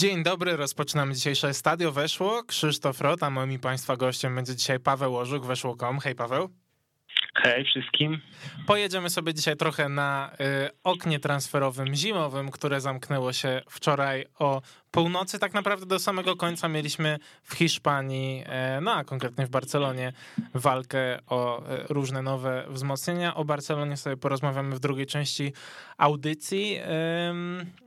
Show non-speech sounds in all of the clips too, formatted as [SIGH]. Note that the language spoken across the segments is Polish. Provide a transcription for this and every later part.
Dzień dobry, rozpoczynamy dzisiejsze Stadio Weszło. Krzysztof Rot, a moim Państwa gościem będzie dzisiaj Paweł Orzuk, Weszło.com. Hej Paweł. Hej wszystkim. Pojedziemy sobie dzisiaj trochę na y, oknie transferowym zimowym, które zamknęło się wczoraj o północy. Tak naprawdę do samego końca mieliśmy w Hiszpanii, y, no a konkretnie w Barcelonie, walkę o y, różne nowe wzmocnienia. O Barcelonie sobie porozmawiamy w drugiej części audycji.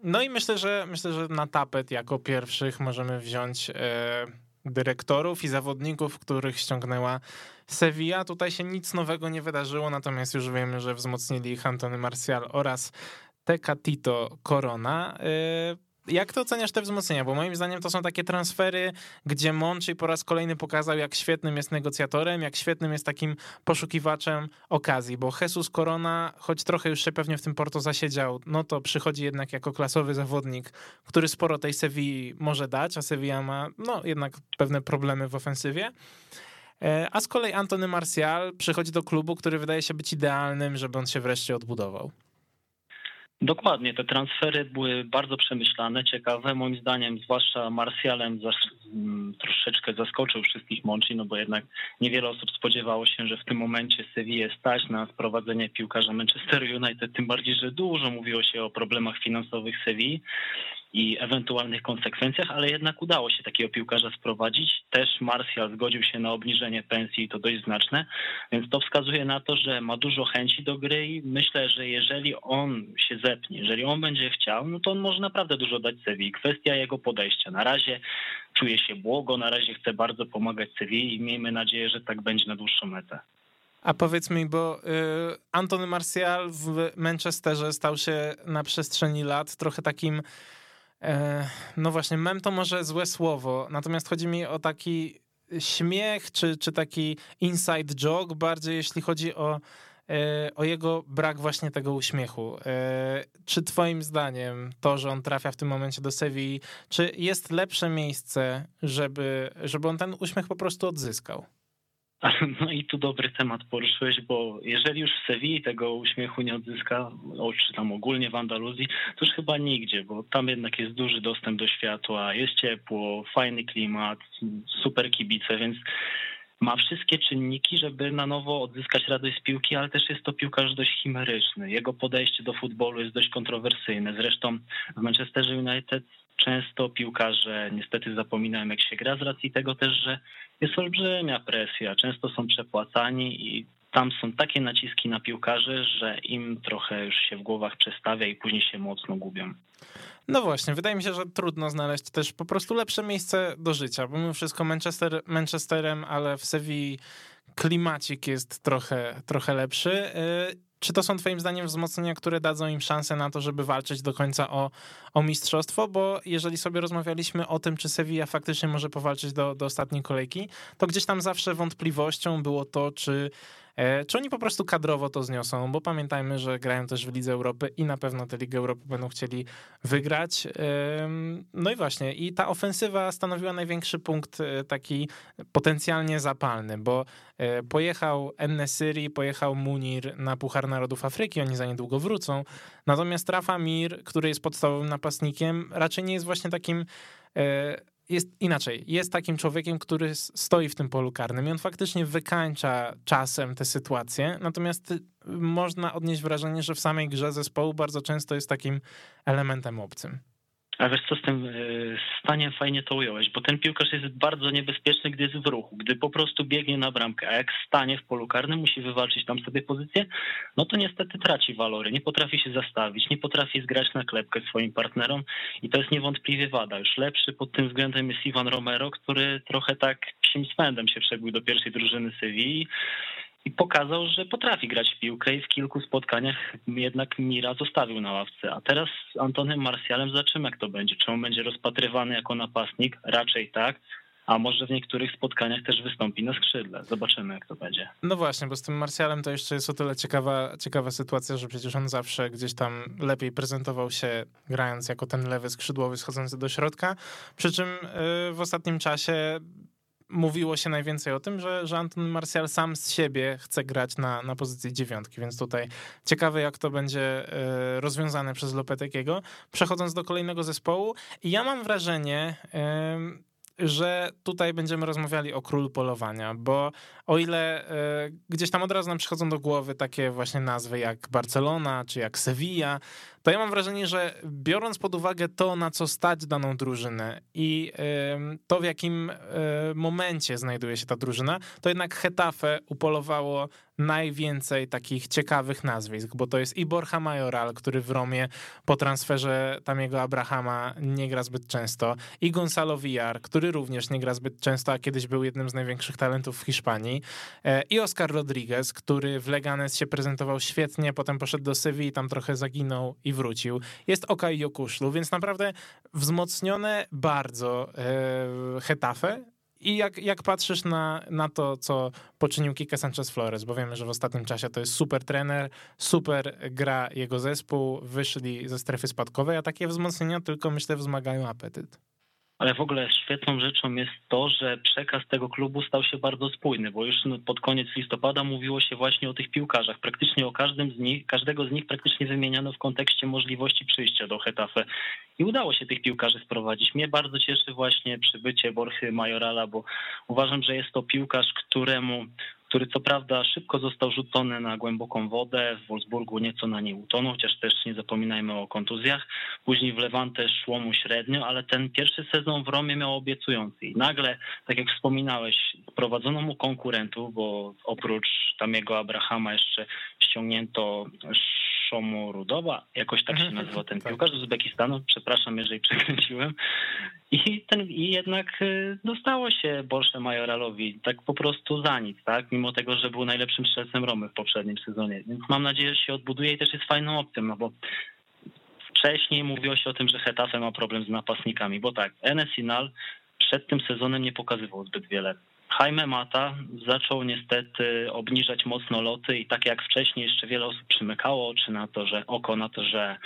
No i myślę, że myślę, że na tapet jako pierwszych możemy wziąć dyrektorów i zawodników, których ściągnęła Sevilla. Tutaj się nic nowego nie wydarzyło, natomiast już wiemy, że wzmocnili ich Antony Marcial oraz Tecatito Corona. Y, jak to oceniasz te wzmocnienia? Bo moim zdaniem to są takie transfery, gdzie Monchi po raz kolejny pokazał, jak świetnym jest negocjatorem, jak świetnym jest takim poszukiwaczem okazji, bo Jesus Corona, choć trochę już się pewnie w tym Porto zasiedział, no to przychodzi jednak jako klasowy zawodnik, który sporo tej Sewilli może dać, a Sevilla ma no jednak pewne problemy w ofensywie. E, a z kolei Antony Martial przychodzi do klubu, który wydaje się być idealnym, żeby on się wreszcie odbudował. Dokładnie, te transfery były bardzo przemyślane, ciekawe. Moim zdaniem, zwłaszcza Marsjalem mm, troszeczkę zaskoczył wszystkich Monchi, no bo jednak niewiele osób spodziewało się, że w tym momencie Sevilla stać na sprowadzenie piłkarza Manchester United, tym bardziej, że dużo mówiło się o problemach finansowych Sevilla i ewentualnych konsekwencjach, ale jednak udało się takiego piłkarza sprowadzić. Też Martial zgodził się na obniżenie pensji i to dość znaczne, więc to wskazuje na to, że ma dużo chęci do gry i myślę, że jeżeli on się zepnie, jeżeli on będzie chciał, no to on może naprawdę dużo dać Sevilla. Kwestia jego podejścia. Na razie czuje się błogo, na razie chce bardzo pomagać Sevilla i miejmy nadzieję, że tak będzie na dłuższą metę. A powiedz mi, bo y, Antony Martial w Manchesterze stał się na przestrzeni lat trochę takim no właśnie, mem to może złe słowo, natomiast chodzi mi o taki śmiech, czy, czy taki inside joke, bardziej jeśli chodzi o, e, o jego brak właśnie tego uśmiechu. E, czy twoim zdaniem to, że on trafia w tym momencie do Sewilli, czy jest lepsze miejsce, żeby, żeby on ten uśmiech po prostu odzyskał? [LAUGHS] No i tu dobry temat poruszyłeś, bo jeżeli już w Sewilli tego uśmiechu nie odzyska, czy tam ogólnie w Andaluzji, to już chyba nigdzie, bo tam jednak jest duży dostęp do światła, jest ciepło, fajny klimat, super kibice, więc ma wszystkie czynniki, żeby na nowo odzyskać radość z piłki, ale też jest to piłkarz dość chimeryczny. Jego podejście do futbolu jest dość kontrowersyjne. Zresztą w Manchesterze United często piłkarze niestety zapominają, jak się gra, z racji tego też, że jest olbrzymia presja, często są przepłacani i tam są takie naciski na piłkarzy, że im trochę już się w głowach przestawia i później się mocno gubią. No właśnie, wydaje mi się, że trudno znaleźć też po prostu lepsze miejsce do życia. Mimo wszystko Manchester Manchesterem, ale w Sewilli klimacik jest trochę, trochę lepszy. Y, czy to są twoim zdaniem wzmocnienia, które dadzą im szansę na to, żeby walczyć do końca o, o mistrzostwo? Bo jeżeli sobie rozmawialiśmy o tym, czy Sevilla faktycznie może powalczyć do, do ostatniej kolejki, to gdzieś tam zawsze wątpliwością było to, czy czy oni po prostu kadrowo to zniosą? Bo pamiętajmy, że grają też w Lidze Europy i na pewno tę Ligę Europy będą chcieli wygrać. No i właśnie, i ta ofensywa stanowiła największy punkt e, taki potencjalnie zapalny, bo e, pojechał Ennesyri, pojechał Munir na Puchar Narodów Afryki, oni za niedługo wrócą. Natomiast Rafa Mir, który jest podstawowym napastnikiem, raczej nie jest właśnie takim jest inaczej. Jest takim człowiekiem, który stoi w tym polu karnym i on faktycznie wykańcza czasem te sytuacje. Natomiast y, można odnieść wrażenie, że w samej grze zespołu bardzo często jest takim elementem obcym. A wiesz co, z tym e, staniem fajnie to ująłeś, bo ten piłkarz jest bardzo niebezpieczny, gdy jest w ruchu, gdy po prostu biegnie na bramkę, a jak stanie w polu karnym, musi wywalczyć tam sobie pozycję, no to niestety traci walory, nie potrafi się zastawić, nie potrafi zgrać na klepkę swoim partnerom i to jest niewątpliwie wada. Już lepszy pod tym względem jest Iwan Romero, który trochę tak psim spędem się przebił do pierwszej drużyny Sewilli, i pokazał, że potrafi grać w piłkę i w kilku spotkaniach jednak Mira zostawił na ławce. A teraz z Antonem Marsjalem zobaczymy, jak to będzie. Czy on będzie rozpatrywany jako napastnik? Raczej tak. A może w niektórych spotkaniach też wystąpi na skrzydle. Zobaczymy, jak to będzie. No właśnie, bo z tym Marsjalem to jeszcze jest o tyle ciekawa, ciekawa sytuacja, że przecież on zawsze gdzieś tam lepiej prezentował się grając jako ten lewy skrzydłowy schodzący do środka. Przy czym y, w ostatnim czasie mówiło się najwięcej o tym, że, że Anton Martial sam z siebie chce grać na, na pozycji dziewiątki, więc tutaj ciekawe jak to będzie e, rozwiązane przez Lopetekiego. Przechodząc do kolejnego zespołu ja mam wrażenie, że tutaj będziemy rozmawiali o królu polowania, bo o ile e, gdzieś tam od razu nam przychodzą do głowy takie właśnie nazwy jak Barcelona czy jak Sevilla, to ja mam wrażenie, że biorąc pod uwagę to, na co stać daną drużynę i to, w jakim e, momencie znajduje się ta drużyna, to jednak Hetafe upolowało najwięcej takich ciekawych nazwisk, bo to jest i Borja Majoral, który w Romie po transferze Tamiego Abrahama nie gra zbyt często, i Gonzalo Villar, który również nie gra zbyt często, a kiedyś był jednym z największych talentów w Hiszpanii, e, i Oscar Rodriguez, który w Leganes się prezentował świetnie, potem poszedł do Sewilli, tam trochę zaginął i wrócił. Jest Okaj Jokuszlu, więc naprawdę wzmocnione bardzo e, Hetafe, i jak, jak patrzysz na, na to, co poczynił Kike Sanchez Flores, bo wiemy, że w ostatnim czasie to jest super trener, super gra jego zespół, wyszli ze strefy spadkowej, a takie wzmocnienia tylko myślę wzmagają apetyt ale w ogóle świetną rzeczą jest to, że przekaz tego klubu stał się bardzo spójny, bo już pod koniec listopada mówiło się właśnie o tych piłkarzach. Praktycznie o każdym z nich, każdego z nich praktycznie wymieniano w kontekście możliwości przyjścia do Hetafe. I udało się tych piłkarzy sprowadzić. Mnie bardzo cieszy właśnie przybycie Borchy Majorala, bo uważam, że jest to piłkarz, któremu który co prawda szybko został rzucony na głęboką wodę, w Wolfsburgu nieco na niej utonął, chociaż też nie zapominajmy o kontuzjach. Później w Lewante szło mu średnio, ale ten pierwszy sezon w Romie miał obiecujący. I nagle, tak jak wspominałeś, prowadzono mu konkurentów, bo oprócz Tamiego Abrahama jeszcze ściągnięto Szomorudowa, jakoś tak się mhm. nazywa ten tak. piłkarz z Uzbekistanu, przepraszam, jeżeli [LAUGHS] przekręciłem. I, ten, I jednak y, dostało się Borsze Majoralowi tak po prostu za nic, tak? Mimo tego, że był najlepszym strzelcem Romy w poprzednim sezonie. Więc mam nadzieję, że się odbuduje i też jest fajną opcją, no bo wcześniej mówiło się o tym, że Hetafe ma problem z napastnikami, bo tak, Enesinal przed tym sezonem nie pokazywał zbyt wiele Jaime Mata zaczął niestety obniżać mocno loty i tak jak wcześniej jeszcze wiele osób przymykało oczy na to, że oko na to, że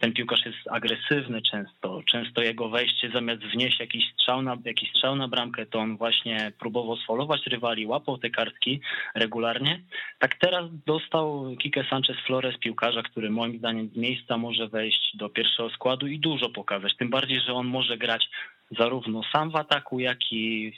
ten piłkarz jest agresywny często, często jego wejście zamiast wnieść jakiś strzał na, jakiś strzał na bramkę, to on właśnie próbował sfolować rywali, łapał te kartki regularnie. Tak teraz dostał Kike Sanchez Flores piłkarza, który moim zdaniem z miejsca może wejść do pierwszego składu i dużo pokazać, tym bardziej, że on może grać zarówno sam w ataku, jak i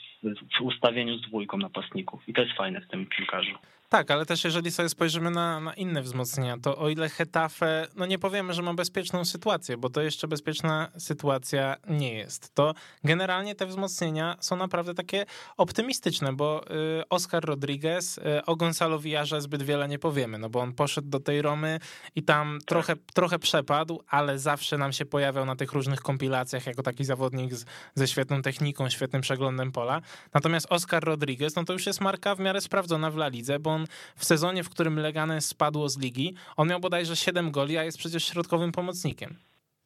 w ustawieniu z dwójką napastników. I to jest fajne w tym piłkarzu. Tak, ale też jeżeli sobie spojrzymy na, na, inne wzmocnienia, to o ile Hetafe, no nie powiemy, że ma bezpieczną sytuację, bo to jeszcze bezpieczna sytuacja nie jest, to generalnie te wzmocnienia są naprawdę takie optymistyczne, bo y, Oscar Rodriguez, y, o Gonzalo Villarze zbyt wiele nie powiemy, no bo on poszedł do tej Romy i tam tak. trochę, trochę przepadł, ale zawsze nam się pojawiał na tych różnych kompilacjach jako taki zawodnik z, ze świetną techniką, świetnym przeglądem pola. Natomiast Oscar Rodriguez, no to już jest marka w miarę sprawdzona w La Lidze, bo on w sezonie, w którym Leganes spadło z ligi, on miał bodajże 7 goli, a jest przecież środkowym pomocnikiem.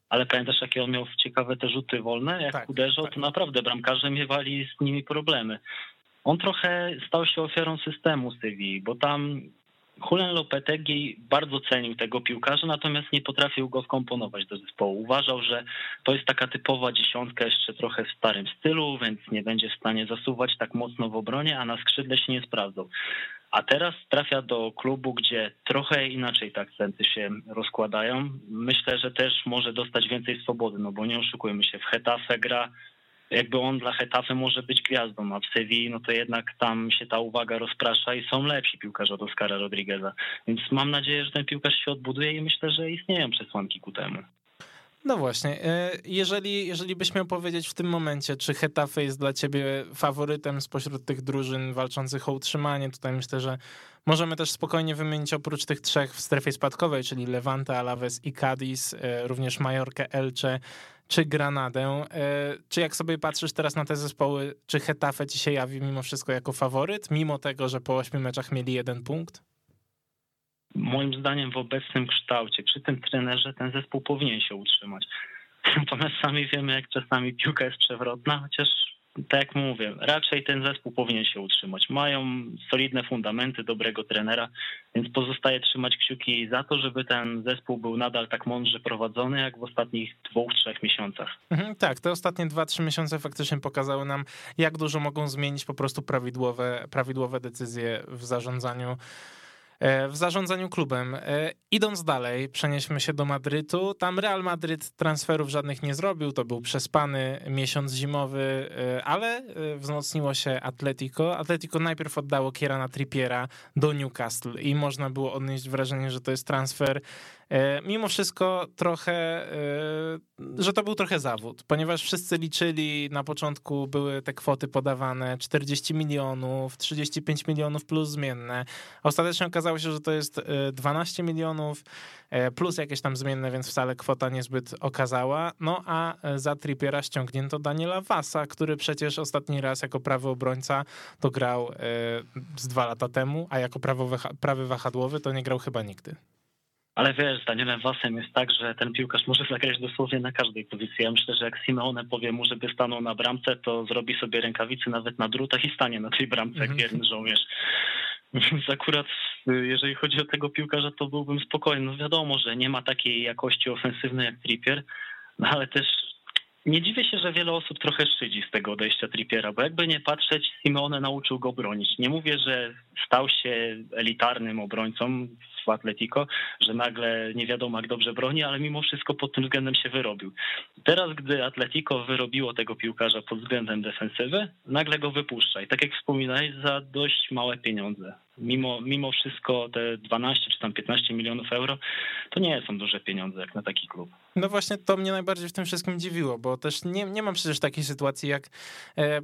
Ale pamiętasz, jakie on miał ciekawe te rzuty wolne? Jak tak, uderzał, tak. to naprawdę bramkarze miewali z nimi problemy. On trochę stał się ofiarą systemu Sywii, bo tam Julen Lopetegi bardzo cenił tego piłkarza, natomiast nie potrafił go wkomponować do zespołu. Uważał, że to jest taka typowa dziesiątka jeszcze trochę w starym stylu, więc nie będzie w stanie zasuwać tak mocno w obronie, a na skrzydle się nie sprawdzał. A teraz trafia do klubu, gdzie trochę inaczej te akcenty się rozkładają. Myślę, że też może dostać więcej swobody, no bo nie oszukujmy się, w Hetafe gra jakby on dla Hetafe może być gwiazdą, a w Sewilli no to jednak tam się ta uwaga rozprasza i są lepsi piłkarze od Oscara Rodrigueza. Więc mam nadzieję, że ten piłkarz się odbuduje i myślę, że istnieją przesłanki ku temu. No właśnie, e, jeżeli, jeżeli byś miał powiedzieć w tym momencie, czy Hetafe jest dla ciebie faworytem spośród tych drużyn walczących o utrzymanie, tutaj myślę, że możemy też spokojnie wymienić oprócz tych trzech w strefie spadkowej, czyli Levante, Alaves i Cadiz, e, również Majorkę, Elche czy Granadę. E, czy jak sobie patrzysz teraz na te zespoły, czy Hetafe ci się jawi mimo wszystko jako faworyt, mimo tego, że po ośmiu meczach mieli jeden punkt? Moim zdaniem w obecnym kształcie, przy tym trenerze ten zespół powinien się utrzymać. Natomiast sami wiemy, jak czasami piłka jest przewrotna, chociaż tak jak mówię, raczej ten zespół powinien się utrzymać. Mają solidne fundamenty dobrego trenera, więc pozostaje trzymać kciuki za to, żeby ten zespół był nadal tak mądrze prowadzony, jak w ostatnich dwóch, trzech miesiącach. Mhm, tak, te ostatnie dwa, trzy miesiące faktycznie pokazały nam, jak dużo mogą zmienić po prostu prawidłowe, prawidłowe decyzje w zarządzaniu w zarządzaniu klubem. E, idąc dalej, przenieśmy się do Madrytu. Tam Real Madryt transferów żadnych nie zrobił, to był przespany miesiąc zimowy, e, ale wzmocniło się Atletico. Atletico najpierw oddało Kierana Trippiera do Newcastle i można było odnieść wrażenie, że to jest transfer E, mimo wszystko trochę, e, że to był trochę zawód, ponieważ wszyscy liczyli, na początku były te kwoty podawane 40 milionów, 35 milionów plus zmienne. Ostatecznie okazało się, że to jest 12 e, milionów plus jakieś tam zmienne, więc wcale kwota niezbyt okazała. No a za Trippiera ściągnięto Daniela Vasa, który przecież ostatni raz jako prawy obrońca to grał z dwa lata temu, a jako prawy wahadłowy to nie grał chyba nigdy. Ale wiesz, z Danielem Wasem jest tak, że ten piłkarz może zagrać dosłownie na każdej pozycji. Ja myślę, że jak Simeone powie mu, żeby stanął na bramce, to zrobi sobie rękawicy nawet na drutach i stanie na tej bramce jak mhm. wierny żołnierz. [LAUGHS] Więc akurat jeżeli chodzi o tego piłkarza, to byłbym spokojny. No wiadomo, że nie ma takiej jakości ofensywnej jak Trippier, no ale też nie dziwię się, że wiele osób trochę szydzi z tego odejścia Trippiera, bo jakby nie patrzeć, Simeone nauczył go bronić. Nie mówię, że stał się elitarnym obrońcą w Atletico, że nagle nie wiadomo jak dobrze broni, ale mimo wszystko pod tym względem się wyrobił. Teraz, gdy Atletico wyrobiło tego piłkarza pod względem defensywy, nagle go wypuszcza. I tak jak wspominałeś, za dość małe pieniądze. Mimo, mimo wszystko te 12 czy tam 15 milionów euro, to nie są duże pieniądze jak na taki klub. No właśnie to mnie najbardziej w tym wszystkim dziwiło, bo też nie, nie mam przecież takiej sytuacji jak e,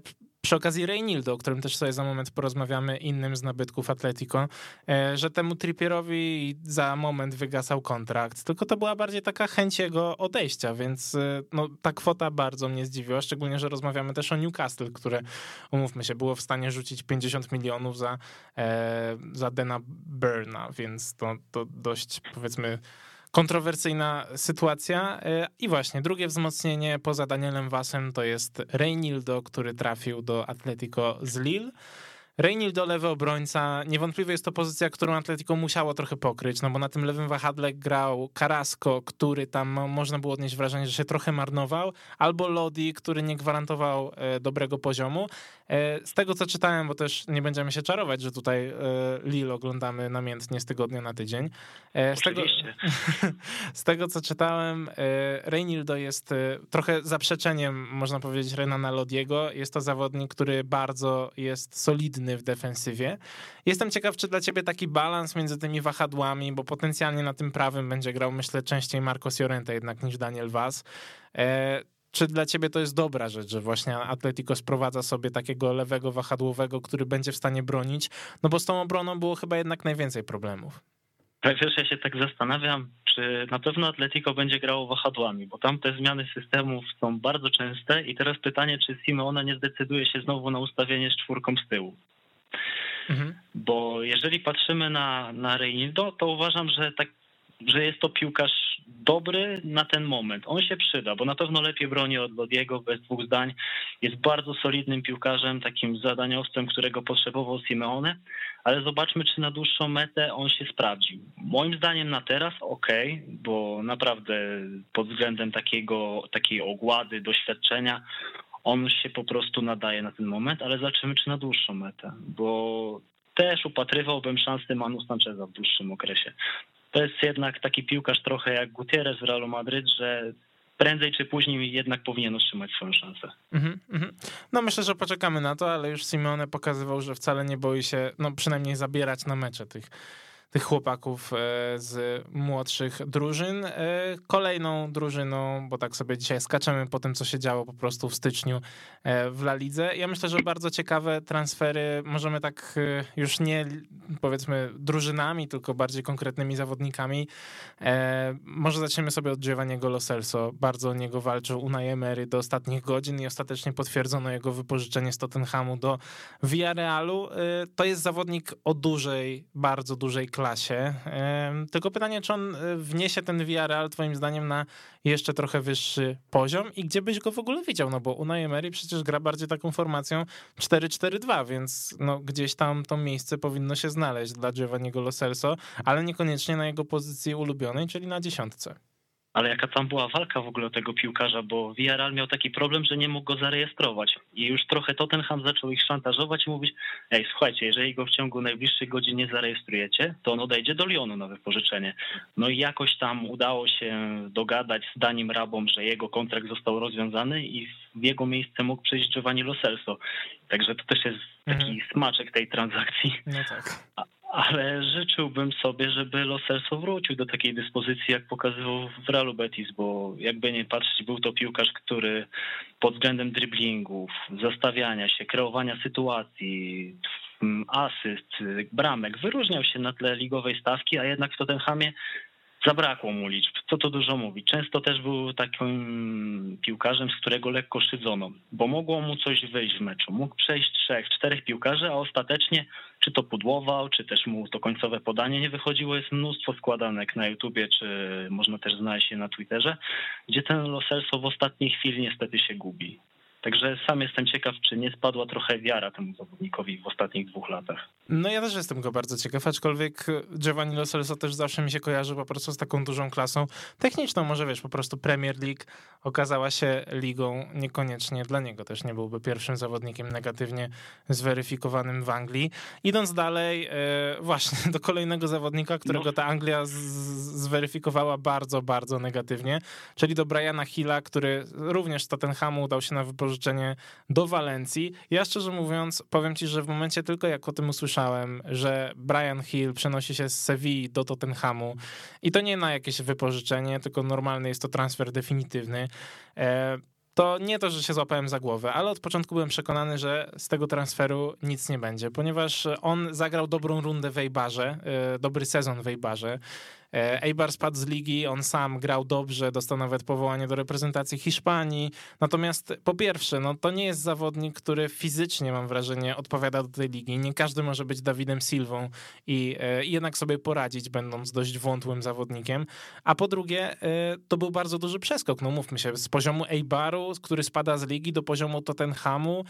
przy okazji Reynildo, o którym też sobie za moment porozmawiamy, innym z nabytków Atletico, e, że temu Trippierowi za moment wygasał kontrakt, tylko to była bardziej taka chęć jego odejścia, więc e, no, ta kwota bardzo mnie zdziwiła, szczególnie, że rozmawiamy też o Newcastle, które, umówmy się, było w stanie rzucić 50 milionów za, e, za Dena Burna, więc to, to dość, powiedzmy, kontrowersyjna sytuacja. E, I właśnie drugie wzmocnienie poza Danielem Wasem to jest Reynildo, który trafił do Atletico z Lille. Reynildo, lewy obrońca, niewątpliwie jest to pozycja, którą Atletico musiało trochę pokryć, no bo na tym lewym wahadle grał Carrasco, który tam można było odnieść wrażenie, że się trochę marnował, albo Lodi, który nie gwarantował e, dobrego poziomu. E, z tego, co czytałem, bo też nie będziemy się czarować, że tutaj e, Lille oglądamy namiętnie z tygodnia na tydzień. Z tego, [LAUGHS] z tego, co czytałem, Reynildo jest trochę zaprzeczeniem, można powiedzieć, Renana Lodiego. Jest to zawodnik, który bardzo jest solidny w defensywie. Jestem ciekaw, czy dla ciebie taki balans między tymi wahadłami, bo potencjalnie na tym prawym będzie grał, myślę, częściej Marcos Llorente jednak niż Daniel Vaz. Czy dla ciebie to jest dobra rzecz, że właśnie Atletico sprowadza sobie takiego lewego wahadłowego, który będzie w stanie bronić? No bo z tą obroną było chyba jednak najwięcej problemów. Wiesz, ja się tak zastanawiam, czy na pewno Atletico będzie grało wahadłami, bo tam te zmiany systemów są bardzo częste i teraz pytanie, czy Simeone nie zdecyduje się znowu na ustawienie z czwórką z tyłu. Mhm. Bo jeżeli patrzymy na, na Reinildo, to uważam, że tak że jest to piłkarz dobry na ten moment. On się przyda, bo na pewno lepiej broni od Lodiego, bez dwóch zdań. Jest bardzo solidnym piłkarzem, takim zadaniowcem, którego potrzebował Simeone, ale zobaczmy, czy na dłuższą metę on się sprawdzi. Moim zdaniem na teraz ok, bo naprawdę pod względem takiego, takiej ogłady, doświadczenia, on się po prostu nadaje na ten moment, ale zobaczymy, czy na dłuższą metę, bo też upatrywałbym szansy Manu Sancheza w dłuższym okresie. To jest jednak taki piłkarz trochę jak Gutierrez w Realu Madryt, że prędzej czy później jednak powinien otrzymać swoją szansę. Mm -hmm. No myślę, że poczekamy na to, ale już Simeone pokazywał, że wcale nie boi się, no przynajmniej zabierać na mecze tych tych chłopaków e, z młodszych drużyn. E, kolejną drużyną, bo tak sobie dzisiaj skaczemy po tym, co się działo po prostu w styczniu e, w La Lidze. Ja myślę, że bardzo ciekawe transfery. Możemy tak już nie powiedzmy drużynami, tylko bardziej konkretnymi zawodnikami. Może zaczniemy sobie od Giovanniego Lo Celso. Bardzo o niego walczył Unai Emery do ostatnich godzin i ostatecznie potwierdzono jego wypożyczenie z Tottenhamu do Villarealu. To jest zawodnik o dużej, bardzo dużej klasie. Tylko pytanie, czy on e, wniesie ten Villarreal twoim zdaniem na jeszcze trochę wyższy poziom i gdzie byś go w ogóle widział? No bo Unai Emery przecież gra bardziej taką formacją 4-4-2, więc no gdzieś tam to miejsce powinno się znaleźć dla Giovanniego Lo Celso, ale niekoniecznie na jego pozycji ulubionej, czyli na dziesiątce ale jaka tam była walka w ogóle o tego piłkarza, bo Villarreal miał taki problem, że nie mógł go zarejestrować. I już trochę Tottenham zaczął ich szantażować i mówić, ej, słuchajcie, jeżeli go w ciągu najbliższych godzin nie zarejestrujecie, to on odejdzie do Lyonu na wypożyczenie. No i jakoś tam udało się dogadać z Danim Rabą, że jego kontrakt został rozwiązany i w jego miejsce mógł przyjść Giovanni Lo Celso. Także to też jest taki mhm. smaczek tej transakcji. No tak ale życzyłbym sobie, żeby Lo Celso wrócił do takiej dyspozycji, jak pokazywał w Realu Betis, bo jakby nie patrzeć, był to piłkarz, który pod względem driblingów, zastawiania się, kreowania sytuacji, asyst, bramek, wyróżniał się na tle ligowej stawki, a jednak w Tottenhamie zabrakło mu liczb. Co to dużo mówi. Często też był takim piłkarzem, z którego lekko szydzono, bo mogło mu coś wyjść w meczu. Mógł przejść trzech, czterech piłkarzy, a ostatecznie czy to pudłował, czy też mu to końcowe podanie nie wychodziło. Jest mnóstwo składanek na YouTubie, czy można też znaleźć je na Twitterze, gdzie ten Loselso w ostatniej chwili niestety się gubi. Także sam jestem ciekaw, czy nie spadła trochę wiara temu zawodnikowi w ostatnich dwóch latach. No ja też jestem go bardzo ciekaw, aczkolwiek Giovanni Lo Celso też zawsze mi się kojarzy po prostu z taką dużą klasą techniczną. Może wiesz, po prostu Premier League okazała się ligą niekoniecznie dla niego. Też nie byłby pierwszym zawodnikiem negatywnie zweryfikowanym w Anglii. Idąc dalej, e, właśnie do kolejnego zawodnika, którego no. ta Anglia zweryfikowała bardzo, bardzo negatywnie, czyli do Briana Hilla, który również z Tottenhamu udał się na wypożyczenie do Walencji. Ja szczerze mówiąc, powiem ci, że w momencie tylko jak o tym usłyszałem, że Brian Hill przenosi się z Sevilla do Tottenhamu i to nie na jakieś wypożyczenie, tylko normalny jest to transfer definitywny, e, to nie to, że się złapałem za głowę, ale od początku byłem przekonany, że z tego transferu nic nie będzie, ponieważ on zagrał dobrą rundę w Eibarze, e, dobry sezon w Eibarze. E, Eibar spadł z ligi, on sam grał dobrze, dostał nawet powołanie do reprezentacji Hiszpanii. Natomiast po pierwsze, no to nie jest zawodnik, który fizycznie, mam wrażenie, odpowiada do tej ligi. Nie każdy może być Dawidem Silwą i, e, i jednak sobie poradzić, będąc dość wątłym zawodnikiem. A po drugie, e, to był bardzo duży przeskok, no mówmy się, z poziomu Eibaru, który spada z ligi, do poziomu Tottenhamu.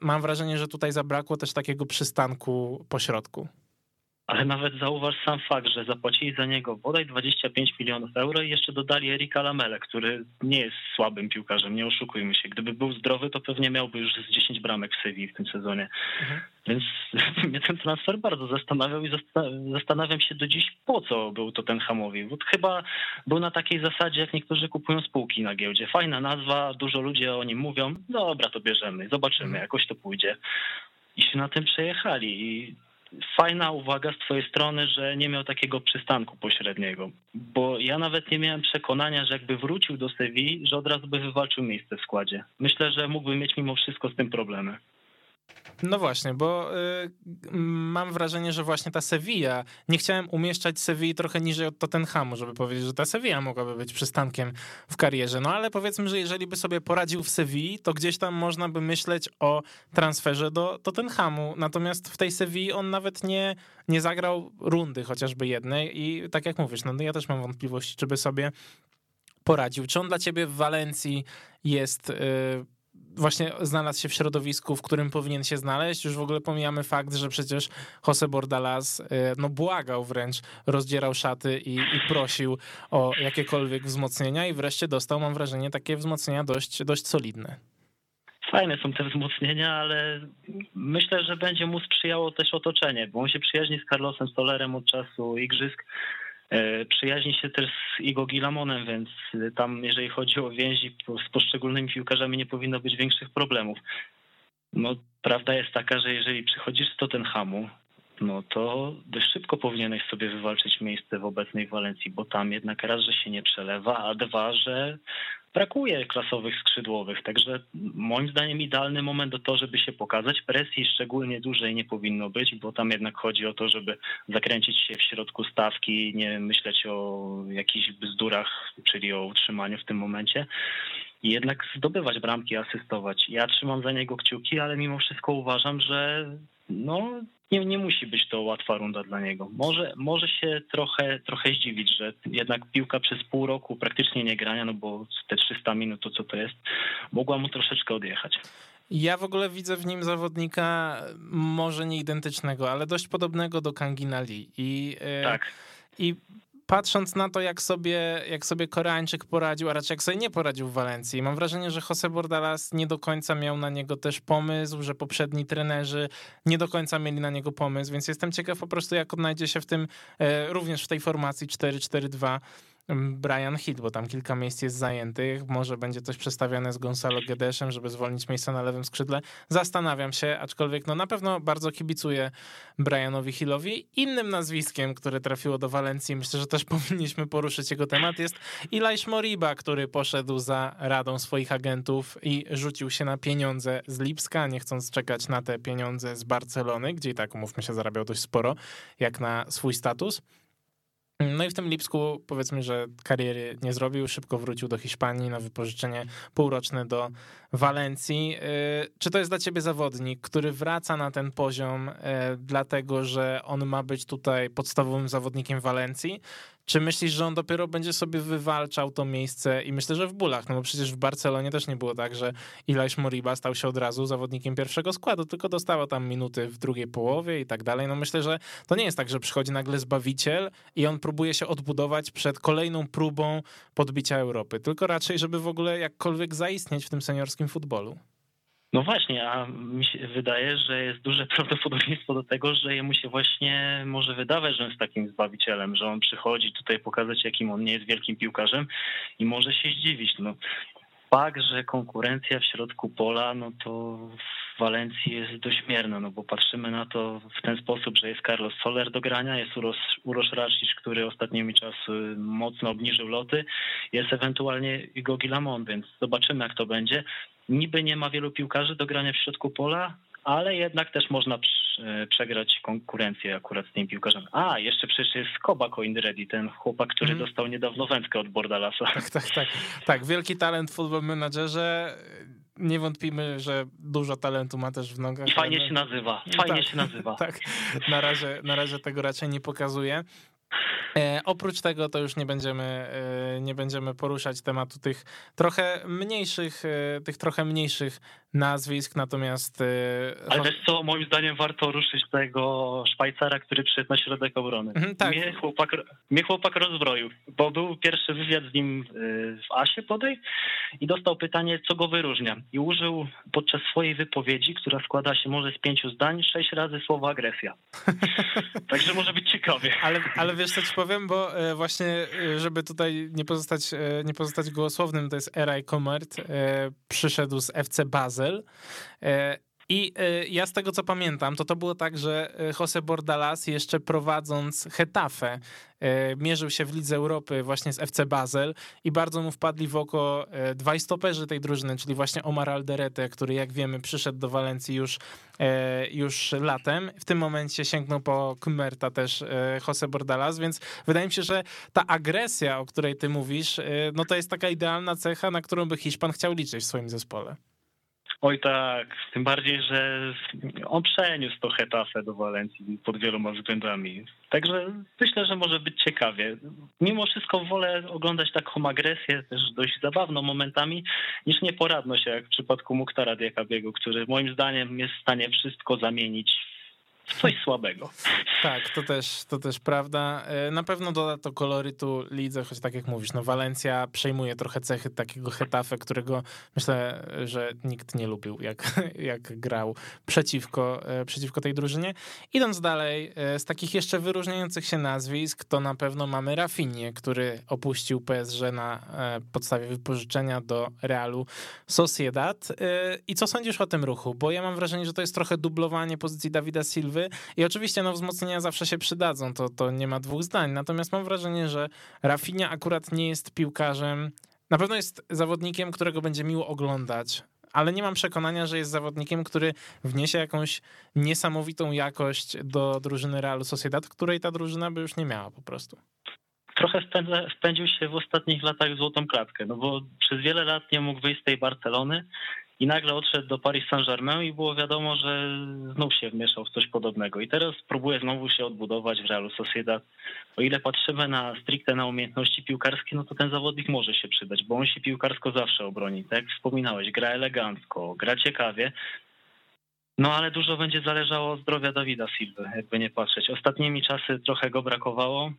Mam wrażenie, że tutaj zabrakło też takiego przystanku pośrodku. Ale nawet zauważ sam fakt, że zapłacili za niego bodaj 25 milionów euro i jeszcze dodali Erika Lamele, który nie jest słabym piłkarzem, nie oszukujmy się. Gdyby był zdrowy, to pewnie miałby już z 10 bramek w Sewilli w tym sezonie. Mhm. Więc [LAUGHS] mnie ten transfer bardzo zastanawiał i zastanawiam się do dziś, po co był to ten Hamowi. Bo chyba był na takiej zasadzie, jak niektórzy kupują spółki na giełdzie. Fajna nazwa, dużo ludzi o nim mówią. Dobra, to bierzemy, zobaczymy, mhm. jakoś to pójdzie. I się na tym przejechali. I fajna uwaga z twojej strony, że nie miał takiego przystanku pośredniego, bo ja nawet nie miałem przekonania, że jakby wrócił do Sewilli, że od razu by wywalczył miejsce w składzie. Myślę, że mógłby mieć mimo wszystko z tym problemy. No właśnie, bo y, mam wrażenie, że właśnie ta Sevilla, nie chciałem umieszczać Sevilli trochę niżej od Tottenhamu, żeby powiedzieć, że ta Sevilla mogłaby być przystankiem w karierze. No ale powiedzmy, że jeżeli by sobie poradził w Sevilli, to gdzieś tam można by myśleć o transferze do Tottenhamu. Natomiast w tej Sevilli on nawet nie, nie zagrał rundy chociażby jednej i tak jak mówisz, no ja też mam wątpliwości, czy by sobie poradził. Czy on dla ciebie w Walencji jest... Y, właśnie znalazł się w środowisku, w którym powinien się znaleźć. Już w ogóle pomijamy fakt, że przecież Jose Bordalas e, no błagał wręcz, rozdzierał szaty i, i prosił o jakiekolwiek wzmocnienia i wreszcie dostał, mam wrażenie, takie wzmocnienia dość, dość solidne. Fajne są te wzmocnienia, ale myślę, że będzie mu sprzyjało też otoczenie, bo on się przyjaźni z Carlosem Solerem od czasu igrzysk przyjaźni się też z Igo Gilamonem, więc tam jeżeli chodzi o więzi z poszczególnymi piłkarzami nie powinno być większych problemów. No, prawda jest taka, że jeżeli przychodzisz z Tottenhamu, no to dość szybko powinieneś sobie wywalczyć miejsce w obecnej Walencji, bo tam jednak raz, że się nie przelewa, a dwa, że brakuje klasowych skrzydłowych. Także moim zdaniem idealny moment do to, żeby się pokazać. Presji szczególnie dużej nie powinno być, bo tam jednak chodzi o to, żeby zakręcić się w środku stawki, nie myśleć o jakichś bzdurach, czyli o utrzymaniu w tym momencie i jednak zdobywać bramki, asystować. Ja trzymam za niego kciuki, ale mimo wszystko uważam, że no, nie, nie musi być to łatwa runda dla niego. Może, może się trochę, trochę zdziwić, że jednak piłka przez pół roku praktycznie nie grania, no bo te 300 minut to co to jest, mogła mu troszeczkę odjechać. Ja w ogóle widzę w nim zawodnika może nie identycznego, ale dość podobnego do Kangina Lee. I, e, tak. I patrząc na to, jak sobie, jak sobie Koreańczyk poradził, a raczej jak sobie nie poradził w Walencji, mam wrażenie, że Jose Bordalas nie do końca miał na niego też pomysł, że poprzedni trenerzy nie do końca mieli na niego pomysł, więc jestem ciekaw po prostu, jak odnajdzie się w tym, e, również w tej formacji 4-4-2 Brian Hill, bo tam kilka miejsc jest zajętych. Może będzie coś przestawiane z Gonzalo Gedeszem, żeby zwolnić miejsca na lewym skrzydle. Zastanawiam się, aczkolwiek no na pewno bardzo kibicuję Brianowi Hillowi. Innym nazwiskiem, które trafiło do Walencji, myślę, że też [LAUGHS] powinniśmy poruszyć jego temat, jest Ilaś Moriba, który poszedł za radą swoich agentów i rzucił się na pieniądze z Lipska, nie chcąc czekać na te pieniądze z Barcelony, gdzie i tak, umówmy się, zarabiał dość sporo, jak na swój status. No i w tym Lipsku powiedzmy, że kariery nie zrobił, szybko wrócił do Hiszpanii na wypożyczenie półroczne do Walencji. Y, czy to jest dla ciebie zawodnik, który wraca na ten poziom, y, dlatego że on ma być tutaj podstawowym zawodnikiem Walencji? Czy myślisz, że on dopiero będzie sobie wywalczał to miejsce i myślę, że w bólach, no bo przecież w Barcelonie też nie było tak, że Ilaś Moriba stał się od razu zawodnikiem pierwszego składu, tylko dostawał tam minuty w drugiej połowie i tak dalej. No myślę, że to nie jest tak, że przychodzi nagle zbawiciel i on próbuje się odbudować przed kolejną próbą podbicia Europy, tylko raczej, żeby w ogóle jakkolwiek zaistnieć w tym seniorskim futbolu. No właśnie, a mi się wydaje, że jest duże [LAUGHS] prawdopodobieństwo do tego, że jemu się właśnie może wydawać, że jest takim zbawicielem, że on przychodzi tutaj pokazać, jakim on nie jest wielkim piłkarzem i może się zdziwić. No, fakt, że konkurencja w środku pola, no to w Walencji jest dość mierna, no bo patrzymy na to w ten sposób, że jest Carlos Soler do grania, jest Uros, Urosz Rasicz, który ostatnimi czasy mocno obniżył loty, jest ewentualnie Gogi Lamont, więc zobaczymy jak to będzie. Niby nie ma wielu piłkarzy do grania w środku pola, ale jednak też można przegrać konkurencję akurat z tym piłkarzem. A, jeszcze przecież jest Kobako Indredi, ten chłopak, który mm. dostał niedawno wędkę od Bordalasa. Tak, tak, tak. [LAUGHS] Tak, wielki talent w football menadżerze. Nie wątpimy, że dużo talentu ma też w nogach. I fajnie ale... się nazywa, fajnie tak, się nazywa. [LAUGHS] Tak, na razie, na razie tego raczej nie pokazuje. E, oprócz tego to już nie będziemy, e, nie będziemy poruszać tematu tych trochę mniejszych, e, tych trochę mniejszych nazwisk, natomiast... E, Ale też co, moim zdaniem warto ruszyć tego Szwajcara, który przyszedł na środek obrony. Mhm, tak. mnie, chłopak, mnie chłopak rozbroił, bo był pierwszy wywiad z nim e, w Asie podej i dostał pytanie, co go wyróżnia. I użył podczas swojej wypowiedzi, która składa się może z pięciu zdań, sześć razy słowo agresja. [LAUGHS] Także może być ciekawie. Ale, ale wiesz co ci powiem, bo e, właśnie, żeby tutaj nie pozostać, nie pozostać gołosłownym, to jest Eraj Komert, przyszedł z FC Basel, E, I e, ja z tego co pamiętam, to to było tak, że e, Jose Bordalas jeszcze prowadząc Hetafe mierzył się w Lidze Europy właśnie z FC Basel i bardzo mu wpadli w oko dwaj stoperzy tej drużyny, czyli właśnie Omar Alderete, który jak wiemy przyszedł do Walencji już, już latem. W tym momencie sięgnął po Kumerta też Jose Bordalas, więc wydaje mi się, że ta agresja, o której ty mówisz, no to jest taka idealna cecha, na którą by Hiszpan chciał liczyć w swoim zespole. Oj tak, tym bardziej, że on przeniósł to Hetafe do Walencji pod wieloma względami. Także myślę, że może być ciekawie. Mimo wszystko wolę oglądać taką agresję, też dość zabawną momentami, niż nieporadność, jak w przypadku Muktara Diakabiego, który moim zdaniem jest w stanie wszystko zamienić coś słabego. Tak, to też, to też prawda. E, na pewno doda to kolorytu lidze, choć tak jak mówisz, no Walencja przejmuje trochę cechy takiego Hetafe, którego myślę, że nikt nie lubił, jak, [LAUGHS] jak grał przeciwko, e, przeciwko tej drużynie. Idąc dalej, e, z takich jeszcze wyróżniających się nazwisk, to na pewno mamy Rafinie, który opuścił PSG na podstawie wypożyczenia do Realu Sociedad. I co sądzisz o tym ruchu? Bo ja mam wrażenie, że to jest trochę dublowanie pozycji Dawida Silva i oczywiście no, wzmocnienia zawsze się przydadzą, to, to nie ma dwóch zdań. Natomiast mam wrażenie, że Rafinha akurat nie jest piłkarzem, na pewno jest zawodnikiem, którego będzie miło oglądać, ale nie mam przekonania, że jest zawodnikiem, który wniesie jakąś niesamowitą jakość do drużyny Realu Sociedad, której ta drużyna by już nie miała po prostu. Trochę spędził się w ostatnich latach złotą klatkę, no bo przez wiele lat nie mógł wyjść z tej Barcelony i nagle odszedł do Paris Saint-Germain i było wiadomo, że znów się wmieszał w coś podobnego. I teraz próbuje znowu się odbudować w Realu Sociedad. O ile patrzymy na stricte na umiejętności piłkarskie, no to ten zawodnik może się przydać, bo on się piłkarsko zawsze obroni. Tak jak wspominałeś, gra elegancko, gra ciekawie, no ale dużo będzie zależało od zdrowia Dawida Silva, jakby nie patrzeć. Ostatnimi czasy trochę go brakowało,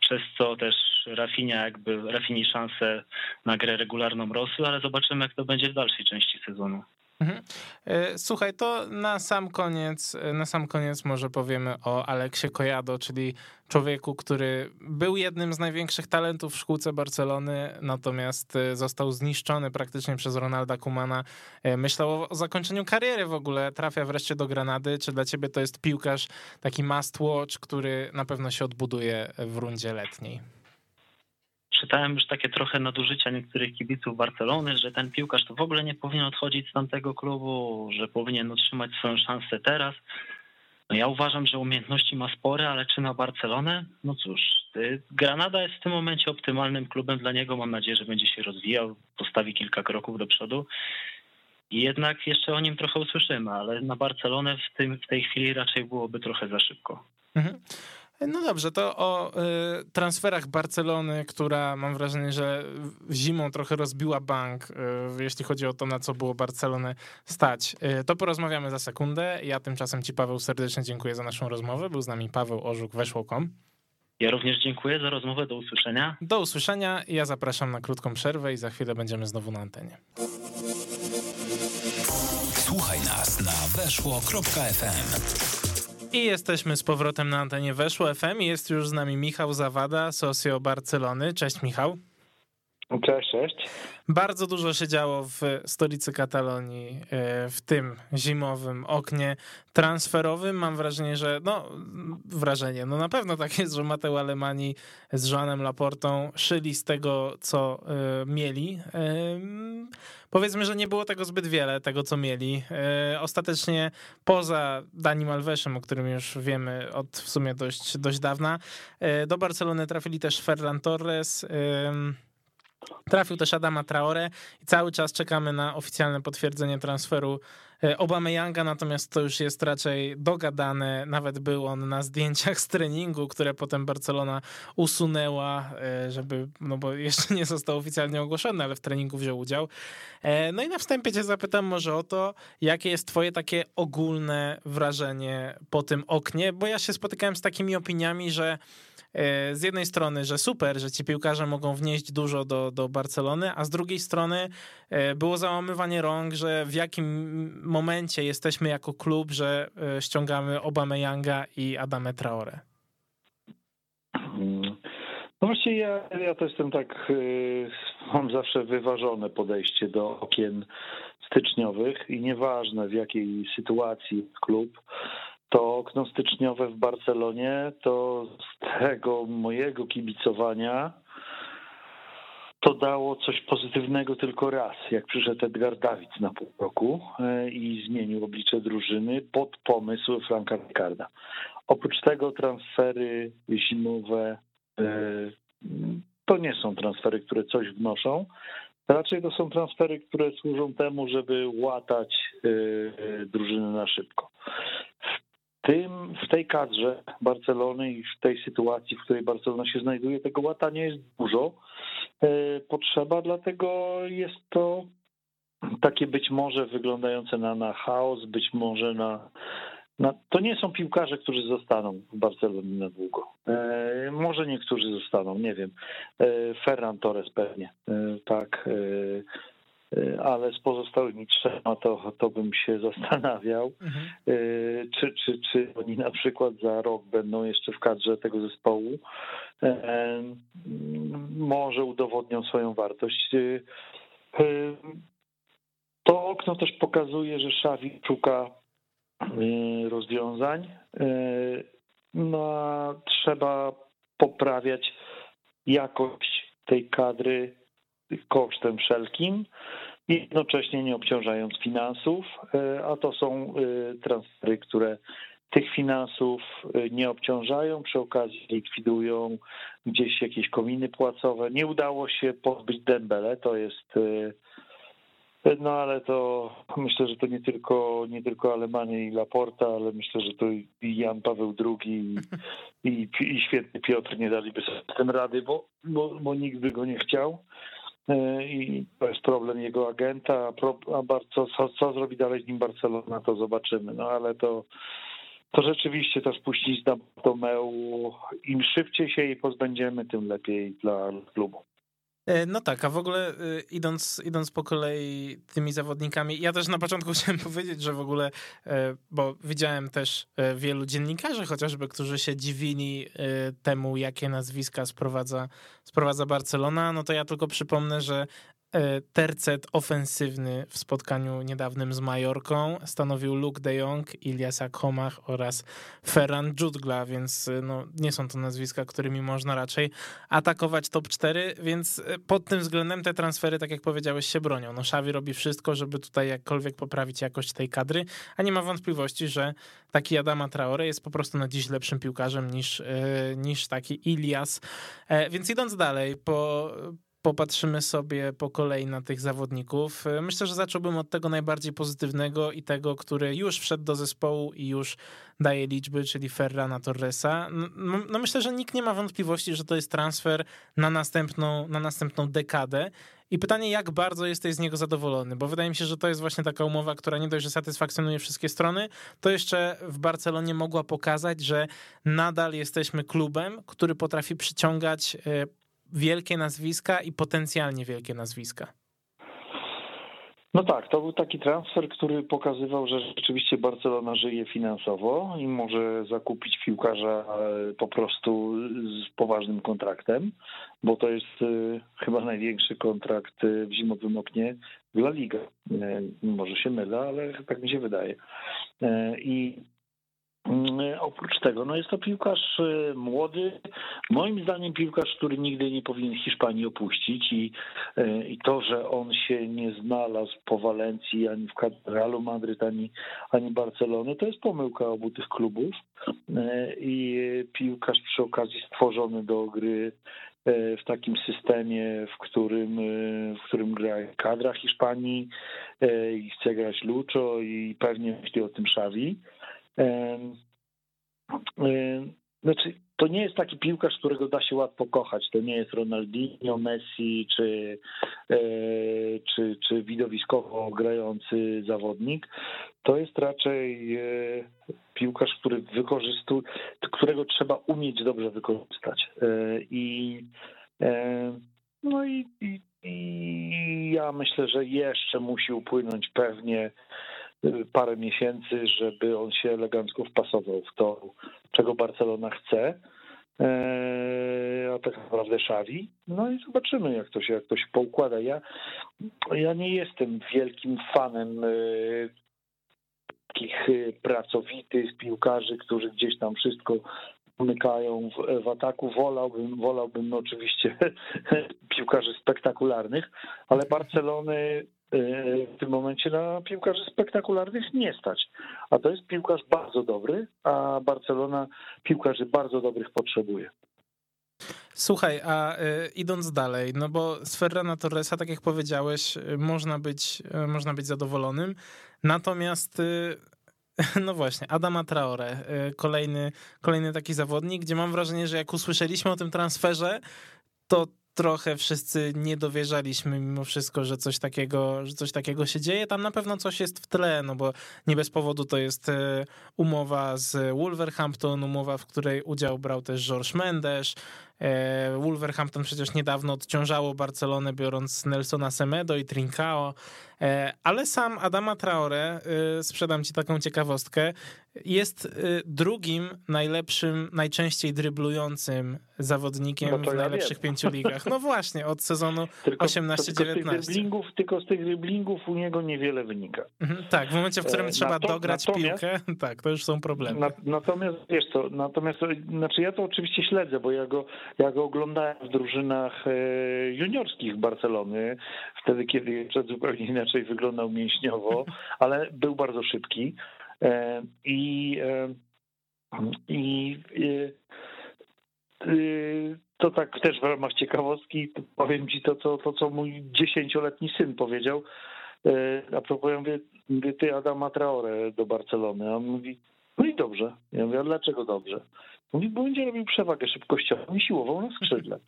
przez co też Rafinia jakby Rafini szanse na grę regularną rosły, ale zobaczymy jak to będzie w dalszej części sezonu. Mhm. E, słuchaj, to na sam koniec, na sam koniec może powiemy o Aleksie Kojado, czyli człowieku, który był jednym z największych talentów w szkółce Barcelony, natomiast e, został zniszczony praktycznie przez Ronalda Kumana. E, myślał o zakończeniu kariery w ogóle, trafia wreszcie do Granady. Czy dla ciebie to jest piłkarz taki must watch, który na pewno się odbuduje w rundzie letniej? Czytałem już takie trochę nadużycia niektórych kibiców Barcelony, że ten piłkarz to w ogóle nie powinien odchodzić z tamtego klubu, że powinien utrzymać swoją szansę teraz. No ja uważam, że umiejętności ma spore, ale czy na Barcelonę? No cóż, Granada jest w tym momencie optymalnym klubem dla niego. Mam nadzieję, że będzie się rozwijał, postawi kilka kroków do przodu. I jednak jeszcze o nim trochę usłyszymy, ale na Barcelonę w, tym, w tej chwili raczej byłoby trochę za szybko. Mhm. No dobrze, to o y, transferach Barcelony, która mam wrażenie, że zimą trochę rozbiła bank, y, jeśli chodzi o to, na co było Barcelonę stać. Y, to porozmawiamy za sekundę. Ja tymczasem ci, Paweł, serdecznie dziękuję za naszą rozmowę. Był z nami Paweł Orzuk, weszło.com. Ja również dziękuję za rozmowę. Do usłyszenia. Do usłyszenia. Ja zapraszam na krótką przerwę i za chwilę będziemy znowu na antenie. Słuchaj nas na weszło.fm. I jesteśmy z powrotem na antenie Weszło FM jest już z nami Michał Zawada, socio Barcelony. Cześć Michał. Cześć, cześć. Bardzo dużo się działo w stolicy Katalonii e, w tym zimowym oknie transferowym. Mam wrażenie, że no wrażenie, no na pewno tak jest, że Mateo Alemani z Joanem Laportą szyli z tego, co e, mieli. E, powiedzmy, że nie było tego zbyt wiele, tego co mieli. Ostatecznie poza Dani Alvesem, o którym już wiemy od w sumie dość, dość dawna, do Barcelony trafili też Ferran Torres, Trafił też Adama Traore i cały czas czekamy na oficjalne potwierdzenie transferu e, Obamy Younga, natomiast to już jest raczej dogadane. Nawet był on na zdjęciach z treningu, które potem Barcelona usunęła, e, żeby, no bo jeszcze nie został oficjalnie ogłoszony, ale w treningu wziął udział. E, no i na wstępie cię zapytam może o to, jakie jest twoje takie ogólne wrażenie po tym oknie, bo ja się spotykałem z takimi opiniami, że E, z jednej strony, że super, że ci piłkarze mogą wnieść dużo do, do Barcelony, a z drugiej strony e, było załamywanie rąk, że w jakim momencie jesteśmy jako klub, że e, ściągamy Obama Younga i Adame Traore. No właściwie ja, ja to jestem tak, mam zawsze wyważone podejście do okien styczniowych i nieważne w jakiej sytuacji klub, to okno styczniowe w Barcelonie, to z tego mojego kibicowania to dało coś pozytywnego tylko raz, jak przyszedł Edgar Dawid na pół roku e, i zmienił oblicze drużyny pod pomysł Franka Ricarda. Oprócz tego transfery zimowe e, to nie są transfery, które coś wnoszą, Raczej to są transfery, które służą temu, żeby łatać e, drużyny na szybko tym, w tej kadrze Barcelony i w tej sytuacji, w której Barcelona się znajduje, tego łatania jest dużo. E, potrzeba, dlatego jest to takie być może wyglądające na, na chaos, być może na, na. To nie są piłkarze, którzy zostaną w Barcelonie na długo. E, może niektórzy zostaną, nie wiem. E, Ferran Torres pewnie, tak. Ale z pozostałymi trzema to, to bym się [LAUGHS] zastanawiał, mhm. Y, czy, czy, czy oni na przykład za rok będą jeszcze w kadrze tego zespołu. Y, może udowodnią swoją wartość. To okno też pokazuje, że Szawi szuka rozwiązań. No a trzeba poprawiać jakość tej kadry kosztem wszelkim, jednocześnie nie obciążając finansów, e, a to są e, transfery, które tych finansów e, nie obciążają, przy okazji likwidują gdzieś jakieś kominy płacowe. Nie udało się pozbyć Dembele, to jest No ale to myślę, że to nie tylko, nie tylko Alemania i Laporta, ale myślę, że to i Jan Paweł II i, i, i świetny Piotr nie daliby sobie z tym rady, bo, bo, bo nikt by go nie chciał. E, I to jest problem jego agenta, a, a co, co, zrobi dalej z nim Barcelona, to zobaczymy. No ale to, to rzeczywiście ta spuścizna Tomeu, im szybciej się jej pozbędziemy, tym lepiej dla klubu. E, no tak, a w ogóle e, idąc, idąc po kolei tymi zawodnikami, ja też na początku [LAUGHS] chciałem powiedzieć, że w ogóle, e, bo widziałem też wielu dziennikarzy chociażby, którzy się dziwili temu, jakie nazwiska sprowadza, sprowadza Barcelona, no to ja tylko przypomnę, że tercet ofensywny w spotkaniu niedawnym z Majorką stanowił Luke de Jong, Ilias Akomach oraz Ferran Jutgla, więc e, no, nie są to nazwiska, którymi można raczej atakować top 4, więc e, pod tym względem te transfery, tak jak powiedziałeś, się bronią. No Xavi robi wszystko, żeby tutaj jakkolwiek poprawić jakość tej kadry, a nie ma wątpliwości, że taki Adama Traore jest po prostu na dziś lepszym piłkarzem niż, niż taki Ilias. Więc idąc dalej, po popatrzymy sobie po kolei na tych zawodników. Myślę, że zacząłbym od tego najbardziej pozytywnego i tego, który już wszedł do zespołu i już daje liczby, czyli Ferrana Torresa. No, no myślę, że nikt nie ma wątpliwości, że to jest transfer na następną, na następną dekadę. I pytanie, jak bardzo jesteś z niego zadowolony, bo wydaje mi się, że to jest właśnie taka umowa, która nie dość, że satysfakcjonuje wszystkie strony, to jeszcze w Barcelonie mogła pokazać, że nadal jesteśmy klubem, który potrafi przyciągać e, wielkie nazwiska i potencjalnie wielkie nazwiska. No tak, to był taki transfer, który pokazywał, że rzeczywiście Barcelona żyje finansowo i może zakupić piłkarza e, po prostu z poważnym kontraktem, bo to jest e, chyba największy kontrakt e, w zimowym oknie dla Liga. Może się mylę, ale tak mi się wydaje. I oprócz tego, no jest to piłkarz y, młody, moim zdaniem piłkarz, który nigdy nie powinien Hiszpanii opuścić i, y, i to, że on się nie znalazł po Walencji ani w Realu Madryt, ani, ani Barcelony, to jest pomyłka obu tych klubów y, i piłkarz przy okazji stworzony do gry w takim systemie, w którym, w którym gra kadra Hiszpanii i chce grać Lucho i pewnie myśli o tym Xavi. Znaczy, to nie jest taki piłkarz, którego da się łatwo kochać. To nie jest Ronaldinho, Messi czy, e, czy, czy widowiskowo grający zawodnik. To jest raczej e, piłkarz, który wykorzystuje, którego trzeba umieć dobrze wykorzystać. E, I no i, i, i ja myślę, że jeszcze musi upłynąć pewnie parę miesięcy, żeby on się elegancko wpasował w to, czego Barcelona chce, e, a tak naprawdę szawi. No i zobaczymy, jak to się, jak to się poukłada. Ja, ja nie jestem wielkim fanem e, takich e, pracowitych piłkarzy, którzy gdzieś tam wszystko umykają w, w, ataku. Wolałbym, wolałbym oczywiście [LAUGHS] piłkarzy spektakularnych, ale Barcelony w tym momencie na piłkarzy spektakularnych nie stać. A to jest piłkarz bardzo dobry, a Barcelona piłkarzy bardzo dobrych potrzebuje. Słuchaj, a y, idąc dalej, no bo z Ferrana Torresa, tak jak powiedziałeś, y, można być, y, można być zadowolonym. Natomiast [LAUGHS] no właśnie, Adama Traore, kolejny, kolejny taki zawodnik, gdzie mam wrażenie, że jak usłyszeliśmy o tym transferze, to trochę wszyscy nie dowierzaliśmy mimo wszystko, że coś takiego, że coś takiego się dzieje. Tam na pewno coś jest w tle, no bo nie bez powodu to jest e, umowa z Wolverhampton, umowa, w której udział brał też George Mendes, Wolverhampton przecież niedawno odciążało Barcelonę biorąc Nelsona Semedo i Trincao, e, ale sam Adama Traore, e, sprzedam ci taką ciekawostkę, jest drugim najlepszym, najczęściej dryblującym zawodnikiem no w najlepszych pięciu ligach. No właśnie, od sezonu [LAUGHS] 18-19. Tylko, z tych dryblingów u niego niewiele wynika. Mhm, tak, w momencie, w którym trzeba dograć piłkę, [LAUGHS] tak, to już są problemy. natomiast wiesz co, natomiast, znaczy ja to oczywiście śledzę, bo ja go ja go oglądałem w drużynach e, juniorskich Barcelony, wtedy kiedy jeszcze zupełnie inaczej wyglądał mięśniowo, [LAUGHS] ale był bardzo szybki. E, I, e, i to tak też w ramach ciekawostki powiem ci to, co, to, co mój dziesięcioletni syn powiedział. a propos, ja mówię, mówię ty Adama Traore do Barcelony, a on mówi, no i dobrze. Ja mówię, a dlaczego dobrze? Mówi, bo będzie robił przewagę szybkościową i siłował na skrzydle.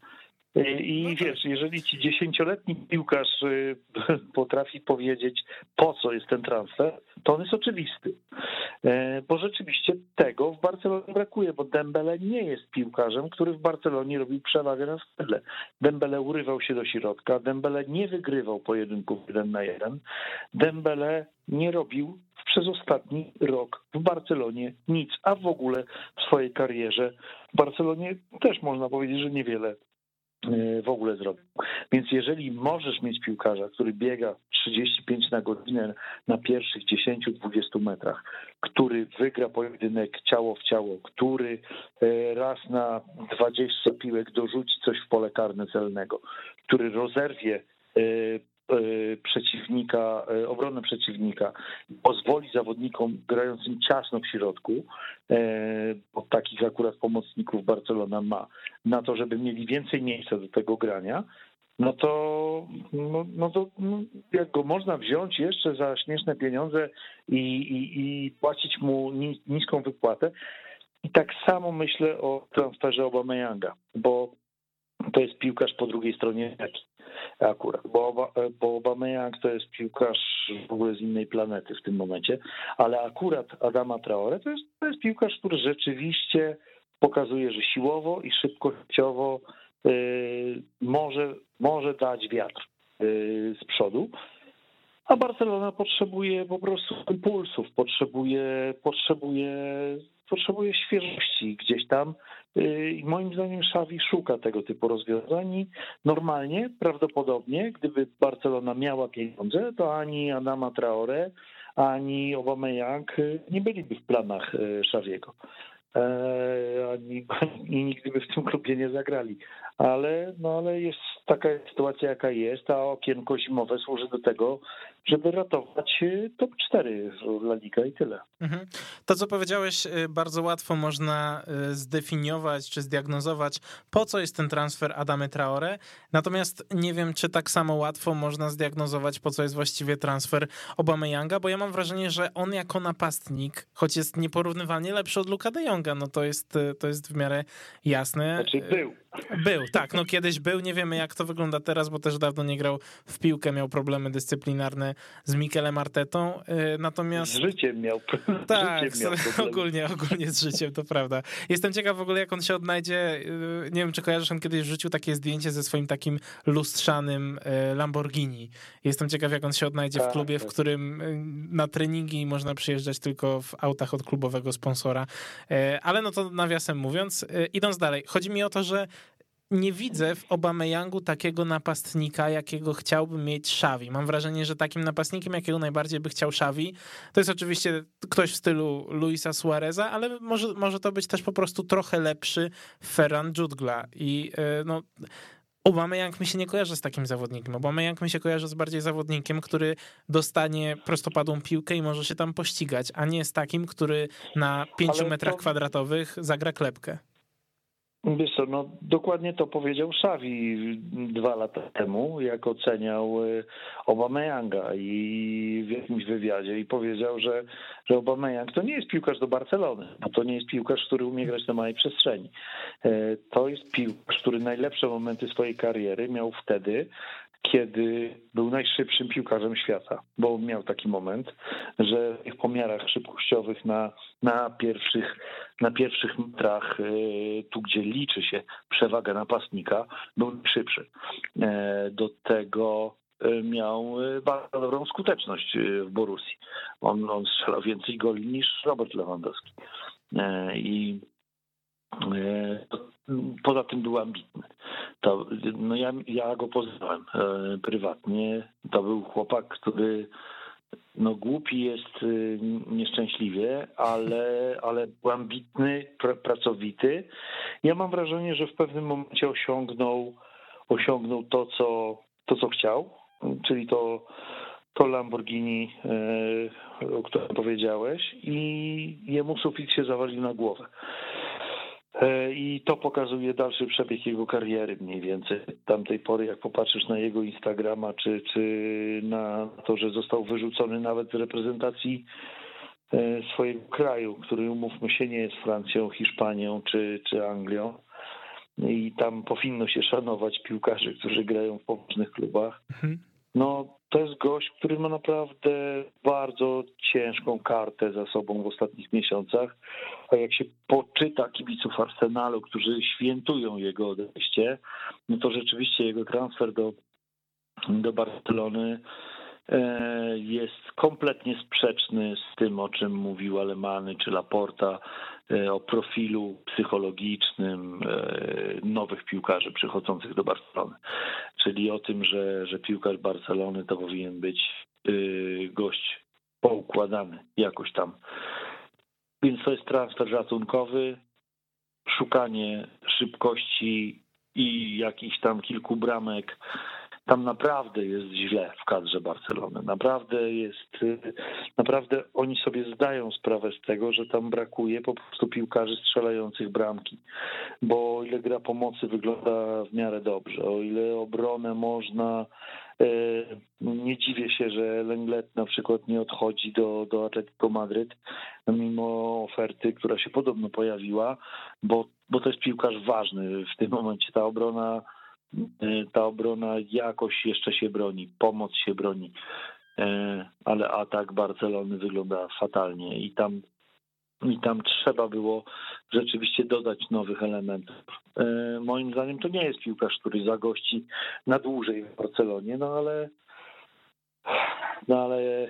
I no tak. wiesz, jeżeli ci dziesięcioletni piłkarz y, [LAUGHS] potrafi powiedzieć, po co jest ten transfer, to on jest oczywisty. E, bo rzeczywiście tego w Barcelonie brakuje, bo Dembele nie jest piłkarzem, który w Barcelonie robił przewagę na skrzydle. Dembele urywał się do środka, Dembele nie wygrywał pojedynków jeden na jeden. Dembele nie robił przez ostatni rok w Barcelonie nic, a w ogóle w swojej karierze w Barcelonie też można powiedzieć, że niewiele w ogóle zrobił. Więc jeżeli możesz mieć piłkarza, który biega 35 na godzinę na pierwszych 10-20 metrach, który wygra pojedynek ciało w ciało, który e, raz na 20 piłek dorzuci coś w pole karne celnego, który rozerwie E, przeciwnika, e, obronę przeciwnika, pozwoli zawodnikom grającym ciasno w środku, e, bo takich akurat pomocników Barcelona ma, na to, żeby mieli więcej miejsca do tego grania, no to, no, no to no, jak go można wziąć jeszcze za śmieszne pieniądze i, i, i płacić mu niską wypłatę. I tak samo myślę o transferze Obameyanga, bo to jest piłkarz po drugiej stronie akurat, bo, bo Aubameyang to jest piłkarz w ogóle z innej planety w tym momencie, ale akurat Adama Traore to jest, to jest piłkarz, który rzeczywiście pokazuje, że siłowo i szybkościowo yy, może, może dać wiatr yy, z przodu, a Barcelona potrzebuje po prostu impulsów, potrzebuje, potrzebuje, potrzebuje świeżości gdzieś tam Y, I moim zdaniem Xavi szuka tego typu rozwiązań normalnie, prawdopodobnie, gdyby Barcelona miała pieniądze, to ani Adama Traore, ani Aubameyang y, nie byliby w planach y, Xaviego. E, ani, [LAUGHS] ani nigdy by w tym klubie nie zagrali. Ale, no, ale jest taka sytuacja, jaka jest, a okienko zimowe służy do tego, żeby ratować top 4 La Liga i tyle. Mhm. To, co powiedziałeś, bardzo łatwo można zdefiniować czy zdiagnozować, po co jest ten transfer Adamy Traore. Natomiast nie wiem, czy tak samo łatwo można zdiagnozować, po co jest właściwie transfer Obama-Yanga, bo ja mam wrażenie, że on jako napastnik, choć jest nieporównywalnie lepszy od Luka de Jonga, no to jest, to jest w miarę jasne. Znaczy był. Był, tak, no kiedyś był, nie wiemy jak to wygląda teraz, bo też dawno nie grał w piłkę, miał problemy dyscyplinarne z Mikelem Artetą, y, natomiast... Z życiem miał Tak, [LAUGHS] życiem miał [LAUGHS] ogólnie, ogólnie z życiem, to prawda. Jestem ciekaw w ogóle jak on się odnajdzie, y, nie wiem czy kojarzysz, on kiedyś wrzucił takie zdjęcie ze swoim takim lustrzanym y, Lamborghini. Jestem ciekaw jak on się odnajdzie tak, w klubie, w tak. którym na treningi można przyjeżdżać tylko w autach od klubowego sponsora, ale no to nawiasem mówiąc, idąc dalej, chodzi mi o to, że nie widzę w Obameyangu takiego napastnika, jakiego chciałby mieć Xavi. Mam wrażenie, że takim napastnikiem, jakiego najbardziej by chciał Xavi, to jest oczywiście ktoś w stylu Luisa Suareza, ale może, może to być też po prostu trochę lepszy Ferran Jutgla. I e, no... Aubameyang mi się nie kojarzy z takim zawodnikiem. Aubameyang mi się kojarzy z bardziej zawodnikiem, który dostanie prostopadłą piłkę i może się tam pościgać, a nie z takim, który na pięciu metrach kwadratowych zagra klepkę. Wiesz co, no dokładnie to powiedział Xavi dwa lata temu, jak oceniał y, Obameyanga i w jakimś wywiadzie i powiedział, że, że Obameyang to nie jest piłkarz do Barcelony, to nie jest piłkarz, który umie grać na małej przestrzeni. E, to jest piłkarz, który najlepsze momenty swojej kariery miał wtedy, kiedy był najszybszym piłkarzem świata, bo miał taki moment, że w tych pomiarach szybkościowych na, na, pierwszych, na pierwszych metrach, e, tu gdzie liczy się przewaga napastnika, był szybszy. E, do tego e, miał bardzo dobrą skuteczność w Borussii. On, on strzelał więcej goli niż Robert Lewandowski. I poza tym był ambitny. To, no ja, ja go poznałem e, prywatnie. To był chłopak, który no głupi jest e, nieszczęśliwie, ale, ale był ambitny, pr pracowity. Ja mam wrażenie, że w pewnym momencie osiągnął, osiągnął to, co, to, co chciał, czyli to, to Lamborghini, e, o którym powiedziałeś i jemu sufit się zawalił na głowę. E, I to pokazuje dalszy przebieg jego kariery mniej więcej. Tamtej pory, jak popatrzysz na jego Instagrama, czy, czy na to, że został wyrzucony nawet z reprezentacji e, swojego kraju, który umówmy się nie jest Francją, Hiszpanią czy, czy Anglią. I tam powinno się szanować piłkarzy, którzy grają w poważnych klubach. Mhm. No, to jest gość, który ma naprawdę bardzo ciężką kartę za sobą w ostatnich miesiącach. A jak się poczyta kibiców Arsenalu, którzy świętują jego odejście, no to rzeczywiście jego transfer do, do Barcelony jest kompletnie sprzeczny z tym, o czym mówił Alemany czy Laporta, e, o profilu psychologicznym e, nowych piłkarzy przychodzących do Barcelony. Czyli o tym, że, że piłkarz Barcelony to powinien być gość poukładany jakoś tam. Więc to jest transfer ratunkowy, szukanie szybkości i jakichś tam kilku bramek tam naprawdę jest źle w kadrze Barcelony. Naprawdę jest, naprawdę oni sobie zdają sprawę z tego, że tam brakuje po prostu piłkarzy strzelających bramki. Bo o ile gra pomocy wygląda w miarę dobrze, o ile obronę można e, nie dziwię się, że Lenglet na przykład nie odchodzi do, do Atletico Madryt, mimo oferty, która się podobno pojawiła, bo, bo to jest piłkarz ważny w tym momencie. Ta obrona ta obrona jakoś jeszcze się broni, pomoc się broni, e, ale atak Barcelony wygląda fatalnie i tam i tam trzeba było rzeczywiście dodać nowych elementów. E, moim zdaniem to nie jest piłkarz, który zagości na dłużej w Barcelonie, no ale no ale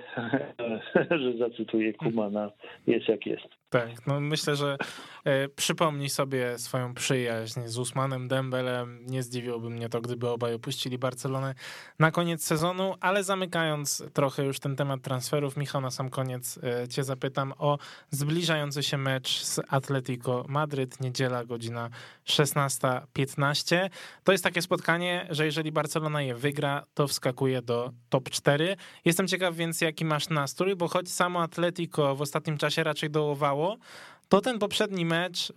[LAUGHS] że zacytuję Kumana, jest jak jest. Tak, no myślę, że e, przypomnij sobie swoją przyjaźń z Usmanem Dembelem. Nie zdziwiłoby mnie to, gdyby obaj opuścili Barcelonę na koniec sezonu, ale zamykając trochę już ten temat transferów, Michał, na sam koniec e, cię zapytam o zbliżający się mecz z Atletico Madryt, niedziela, godzina 16.15. To jest takie spotkanie, że jeżeli Barcelona je wygra, to wskakuje do top 4. Jestem ciekaw więc, jaki masz nastrój, bo choć samo Atletico w ostatnim czasie raczej dołowało to ten poprzedni mecz e,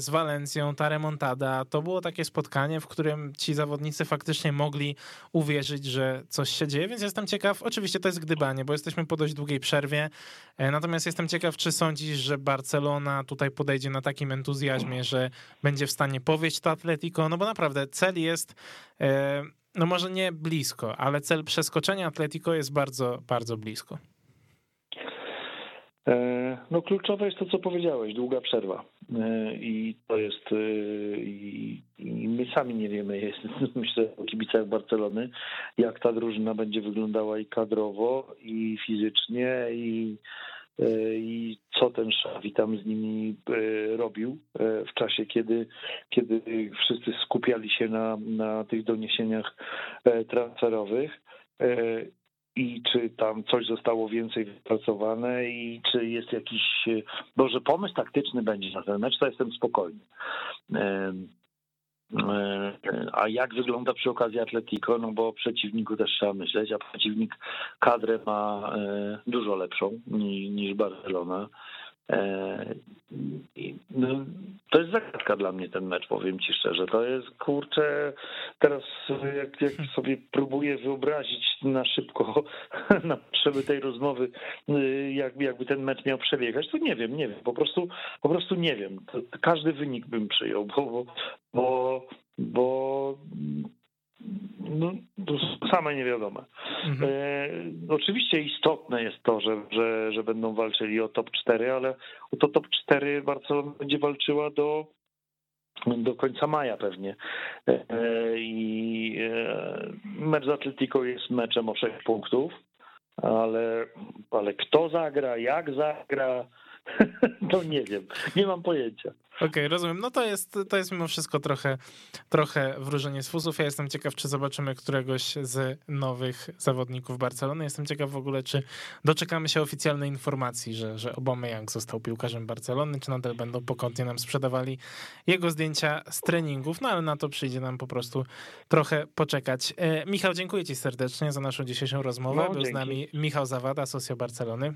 z Walencją, ta remontada, to było takie spotkanie, w którym ci zawodnicy faktycznie mogli uwierzyć, że coś się dzieje, więc jestem ciekaw, oczywiście to jest gdybanie, bo jesteśmy po dość długiej przerwie, e, natomiast jestem ciekaw, czy sądzisz, że Barcelona tutaj podejdzie na takim entuzjazmie, że będzie w stanie powieść to Atletico, no bo naprawdę cel jest e, no może nie blisko, ale cel przeskoczenia Atletico jest bardzo, bardzo blisko. E, no kluczowe jest to, co powiedziałeś, długa przerwa. E, I to jest, e, i, my sami nie wiemy, [LAUGHS] jest, myślę o kibicach Barcelony, jak ta drużyna będzie wyglądała i kadrowo, i fizycznie, i, i co ten Szawi tam z nimi robił w czasie, kiedy, kiedy wszyscy skupiali się na, na tych doniesieniach transferowych i czy tam coś zostało więcej wypracowane i czy jest jakiś, bo że pomysł taktyczny będzie na ten mecz, to jestem spokojny. A jak wygląda przy okazji Atletico? No bo o przeciwniku też trzeba myśleć, a przeciwnik kadrę ma e, dużo lepszą niż Barcelona. E, no, to jest zagadka dla mnie ten mecz, powiem ci szczerze. To jest kurczę, teraz jak, jak sobie próbuję wyobrazić na szybko, [LAUGHS] na potrzeby tej rozmowy, y, jak, jakby ten mecz miał przebiegać, to nie wiem, nie wiem, po prostu, po prostu nie wiem. Każdy wynik bym przyjął, bo, bo, bo no, same niewiadome. Mhm. E, oczywiście istotne jest to, że, że, że będą walczyli o top 4, ale o to top 4 Barcelona będzie walczyła do, do końca maja pewnie. E, I e, mecz z Atletico jest meczem o 6 punktów, ale, ale kto zagra, jak zagra, [LAUGHS] no nie wiem, nie mam pojęcia. Okej, okay, rozumiem. No to jest, to jest mimo wszystko trochę, trochę wróżenie z fusów. Ja jestem ciekaw, czy zobaczymy któregoś z nowych zawodników Barcelony. Jestem ciekaw w ogóle, czy doczekamy się oficjalnej informacji, że, że Aubameyang został piłkarzem Barcelony, czy nadal będą pokątnie nam sprzedawali jego zdjęcia z treningów. No ale na to przyjdzie nam po prostu trochę poczekać. E, Michał, dziękuję ci serdecznie za naszą dzisiejszą rozmowę. No, Był z nami Michał Zawada, Socja Barcelony.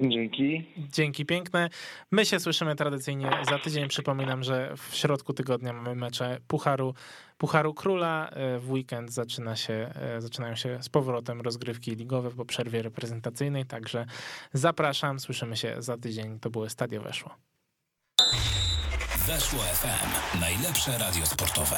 Dzięki. Dzięki piękne. My się słyszymy tradycyjnie za tydzień. Przypominam, że w środku tygodnia mamy mecze Pucharu, Pucharu Króla. E, w weekend zaczyna się, e, zaczynają się z powrotem rozgrywki ligowe po przerwie reprezentacyjnej, także zapraszam. Słyszymy się za tydzień. To były Stadio Weszło. Weszło FM. Najlepsze radio sportowe.